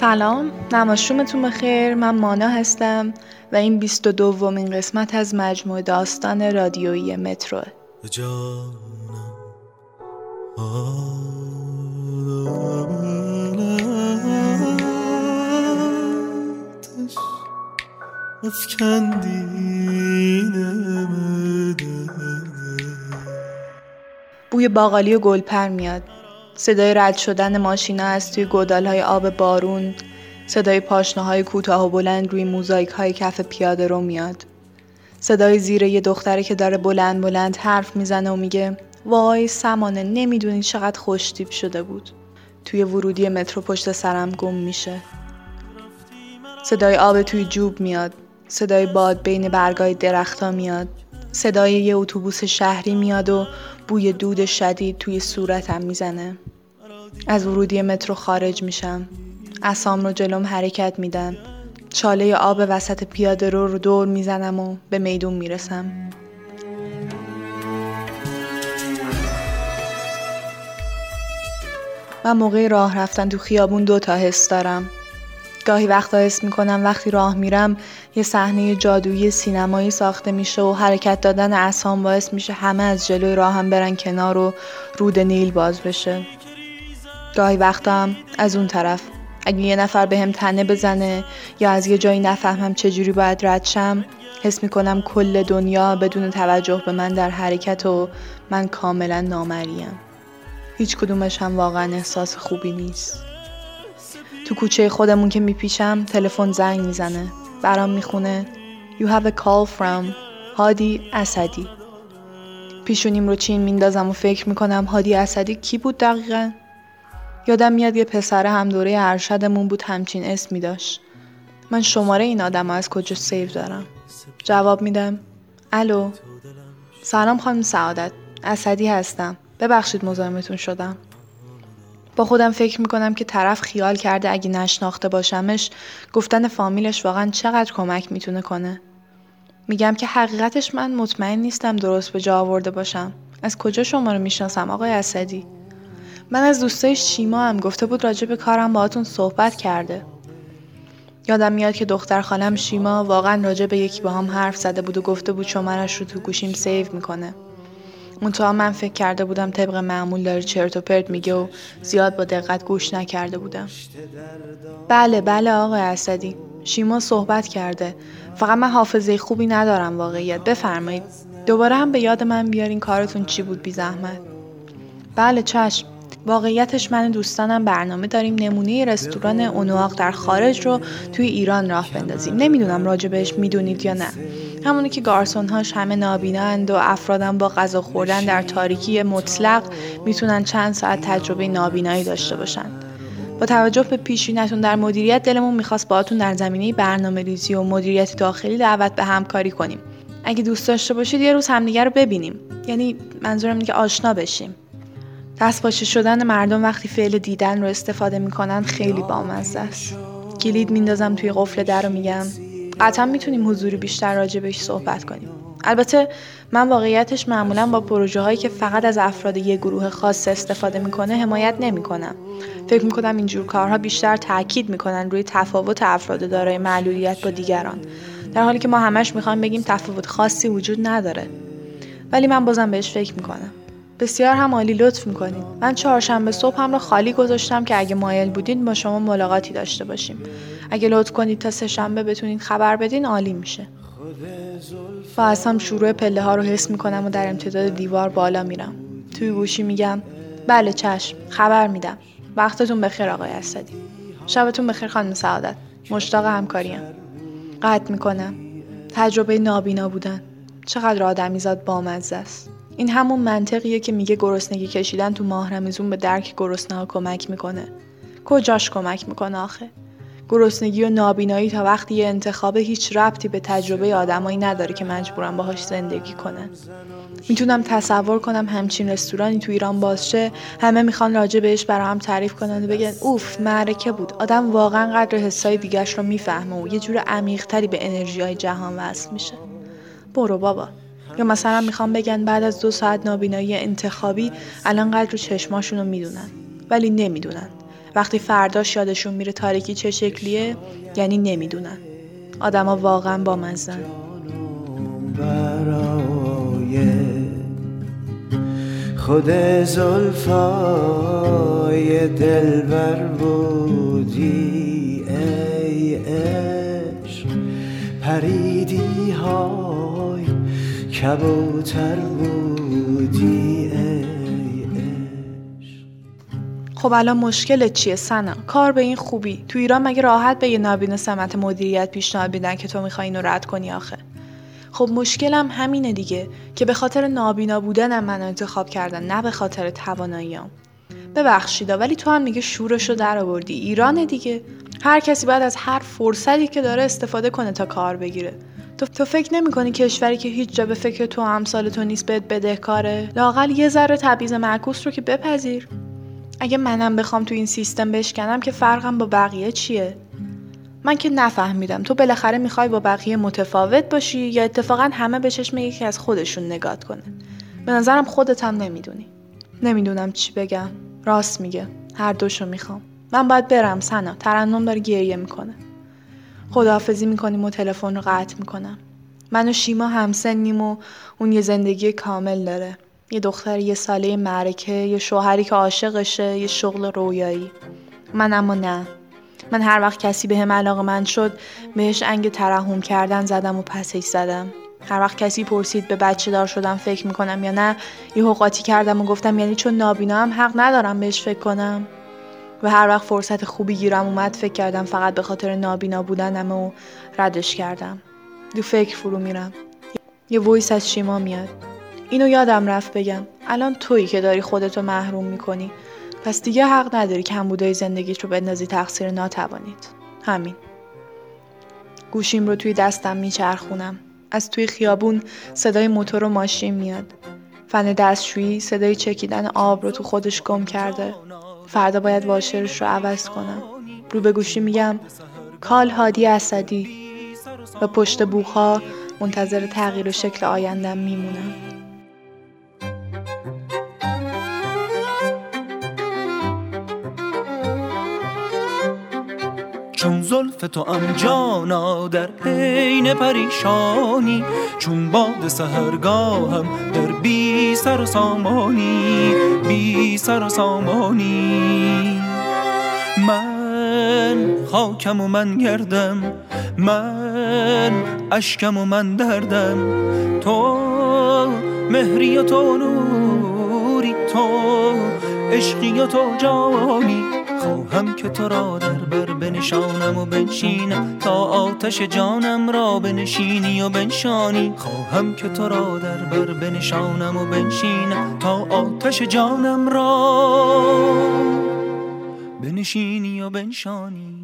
سلام. نماشومتون بخیر. من مانا هستم و این 22 دومین قسمت از مجموع داستان رادیویی مترو. بوی باقالی و گلپر میاد. صدای رد شدن ماشینا از توی گودال های آب بارون صدای پاشنه های کوتاه و بلند روی موزایک های کف پیاده رو میاد. صدای زیر یه دختره که داره بلند بلند حرف می‌زنه و میگه وای سمانه نمی‌دونی چقدر خوشتیب شده بود. توی ورودی مترو پشت سرم گم میشه. صدای آب توی جوب میاد. صدای باد بین برگای درختها میاد. صدای یه اتوبوس شهری میاد و بوی دود شدید توی صورتم می‌زنه. از ورودی مترو خارج میشم. اسام رو جلوم حرکت میدن چاله آب وسط پیاده رو رو دور می‌زنم و به میدون می‌رسم. من موقع راه رفتن تو خیابون دو تا حس دارم. گاهی وقتا حس می‌کنم وقتی راه میرم یه صحنه جادویی سینمایی ساخته میشه و حرکت دادن اسام باعث میشه همه از جلوی راهم برن کنار و رود نیل باز بشه. گاهی وقتا هم از اون طرف. اگه یه نفر به هم تنه بزنه یا از یه جایی نفهمم چجوری باید رد شم حس می‌کنم کل دنیا بدون توجه به من در حرکت و من کاملا نامریم. هیچ کدومش هم واقعا احساس خوبی نیست. تو کوچه خودمون که میپیشم تلفن زنگ می‌زنه برام می‌خونه. You have a call from هادی اسدی. پیشونیم رو چین میندازم و فکر می‌کنم هادی اسدی کی بود دقیقا؟ یادم میاد یه پسر هم دوره ارشدمون بود همچین اسمی داشت من شماره این آدم از کجا سیو دارم جواب میدم الو سلام خانم سعادت اسدی هستم ببخشید مزاحمتون شدم با خودم فکر می‌کنم که طرف خیال کرده اگه نشناخته باشمش گفتن فامیلش واقعا چقدر کمک می‌تونه کنه. میگم که حقیقتش من مطمئن نیستم درست به جا آورده باشم. از کجا شما رو می‌شناسم آقای اسدی؟ من از دوستای شیما هم گفته بود راجع به کارم باهاتون صحبت کرده. یادم میاد که دختر خالم شیما واقعا راجع به یکی با هم حرف زده بود و گفته بود شمارش رو تو گوشیم سیو می‌کنه. منتها من فکر کرده بودم طبق معمول داره چرت و پرت میگه و زیاد با دقت گوش نکرده بودم. بله بله آقای اسدی. شیما صحبت کرده. فقط من حافظه خوبی ندارم واقعیت. بفرمایید. دوباره هم به یاد من بیارین کارتون چی بود بی زحمت. بله چشم. واقعیتش من دوستانم برنامه داریم. نمونه رستوران اونواق در خارج رو توی ایران راه بندازیم. نمی‌دونم راجع بهش می‌دونید یا نه. همونی که گارسون هاش همه نابیناند و افرادم با غذا خوردن در تاریکی مطلق می‌تونن چند ساعت تجربه نابینایی داشته باشن. با توجه به پیشینتون در مدیریت دلمون می‌خواست باهاتون در زمینه برنامه ریزی و مدیریت داخلی دعوت به همکاری کنیم. اگه دوست داشته باشید یه روز همدیگه رو ببینیم. یعنی منظورم اینه که آشنا بشیم. دست شدن مردم وقتی فعل دیدن رو استفاده می‌کنن خیلی بامزه است. کلید میندازم توی قفل در رو میگم. قطعا می‌تونیم حضوری بیشتر راجع بهش صحبت کنیم. البته من واقعیتش معمولا با پروژه هایی که فقط از افراد یه گروه خاص استفاده می‌کنه حمایت نمی‌کنم. فکر می‌کنم اینجور کارها بیشتر تاکید می‌کنن روی تفاوت افراد دارای معلولیت با دیگران. در حالی که ما همش می‌خوایم بگیم تفاوت خاصی وجود نداره. ولی من بازم بهش فکر می‌کنم. بسیار هم عالی لطف می‌کنید من چهارشنبه صبح هم رو خالی گذاشتم که اگه مایل بودین با شما ملاقاتی داشته باشیم. اگه لطف کنید تا سه شنبه بتونید خبر بدین عالی میشه. با هم شروع پله ها رو حس می‌کنم و در امتداد دیوار بالا میرم. توی گوشی میگم بله چشم خبر میدم. وقتتون بخیر آقای اسدی. شبتون بخیر خانم سعادت. مشتاق همکاریم. قطع می‌کنم. تجربه نابینا بودن. چقدر آدمیزاد بامزه است. این همون منطقیه که میگه گرسنگی کشیدن تو ماه رمزون به درک گرسنه ها کمک می‌کنه. کجاش کمک می‌کنه آخه؟ گرسنگی و نابینایی تا وقتی یه انتخاب هیچ ربطی به تجربه آدمایی نداره که مجبورم باهاش زندگی کنن. می‌تونم تصور کنم همچین رستورانی تو ایران بازشه همه می‌خوان راجع بهش برا تعریف کنن و بگن اوف معرکه بود. آدم واقعا قدر حسای دیگرش رو می‌فهمه و یه جور عمیقتری به انرژی های جهان وصل میشه. برو بابا. یا مثلا می‌خوام بگن بعد از دو ساعت نابینایی انتخابی الان قدر چشماشون رو می‌دونن ولی نمی‌دونن. وقتی فرداش یادشون میره تاریکی چه شکلیه یعنی نمی‌دونن. آدما واقعا با مزن خود زلفای دلبر بودی ای عشق. پریدی های کبوتر بودی خب الان مشکلت چیه سنا؟ کار به این خوبی. تو ایران مگه راحت به یه سمت مدیریت پیشنهاد میدن که تو می‌خوای اینو رد کنی آخه؟ خب مشکلم همینه دیگه که به خاطر نابینا بودنم من انتخاب کردن نه به خاطر تواناییام. ببخشیدا ولی تو هم میگه شورشو در آوردی. ایران دیگه. هر کسی باید از هر فرصتی که داره استفاده کنه تا کار بگیره. تو, تو فکر نمی کنی کشوری که هیچ جا به فکر تو همسال تو نیست بهت بدهکاره؟ لاقل یه ذره تبعیض معکوس رو که بپذیر. اگه منم بخوام تو این سیستم بشکنم که فرقم با بقیه چیه؟ من که نفهمیدم. تو بالاخره می‌خوای با بقیه متفاوت باشی یا اتفاقا همه به چشم یکی از خودشون نگات کنه؟ به نظرم خودت هم نمی‌دونی. نمی‌دونم چی بگم. راست میگه. هر دوشو می‌خوام. من باید برم سنا. ترنم داره گریه می‌کنه. خداحافظی می‌کنیم و تلفن رو قطع می‌کنم. من و شیما همسنیم و اون یه زندگی کامل داره. یه دختر یه ساله معرکه یه شوهری که عاشقشه یه شغل رویایی. من اما نه. من هر وقت کسی به هم علاقه من شد بهش انگ ترحم کردن زدم و پسش زدم. هر وقت کسی پرسید به بچه دار شدم فکر می‌کنم یا نه یه حقاتی کردم و گفتم یعنی چون نابینا هم حق ندارم بهش فکر کنم. و هر وقت فرصت خوبی گیرم اومد فکر کردم فقط به خاطر نابینا بودنم و ردش کردم. دو فکر فرو میرم. یه ویس از شیما میاد. اینو یادم رفت بگم. الان تویی که داری خودتو محروم می‌کنی. پس دیگه حق نداری کمبودای زندگیت رو بندازی تقصیر ناتوانید همین. گوشیم رو توی دستم میچرخونم. از توی خیابون صدای موتور و ماشین میاد. فن دستشویی صدای چکیدن آب رو تو خودش گم کرده. فردا باید واشرش رو عوض کنم. رو به گوشی میگم کال هادی اسدی. و پشت بوخها منتظر تغییر و شکل آیندم میمونم. چون زلف تو ام جانا در حین پریشانی چون باد سهرگاهم در بی سر و سامانی بی سر و سامانی. من خاکم و من گردم من اشکم و من دردم. تو مهری و تو نوری تو عشقی و تو جانی. خواهم که تو را در بر بنشانم و بنشینم. تا آتش جانم را بنشینی و بنشانی. خواهم که تو را در بر بنشانم و بنشینم. تا آتش جانم را بنشینی و بنشانی.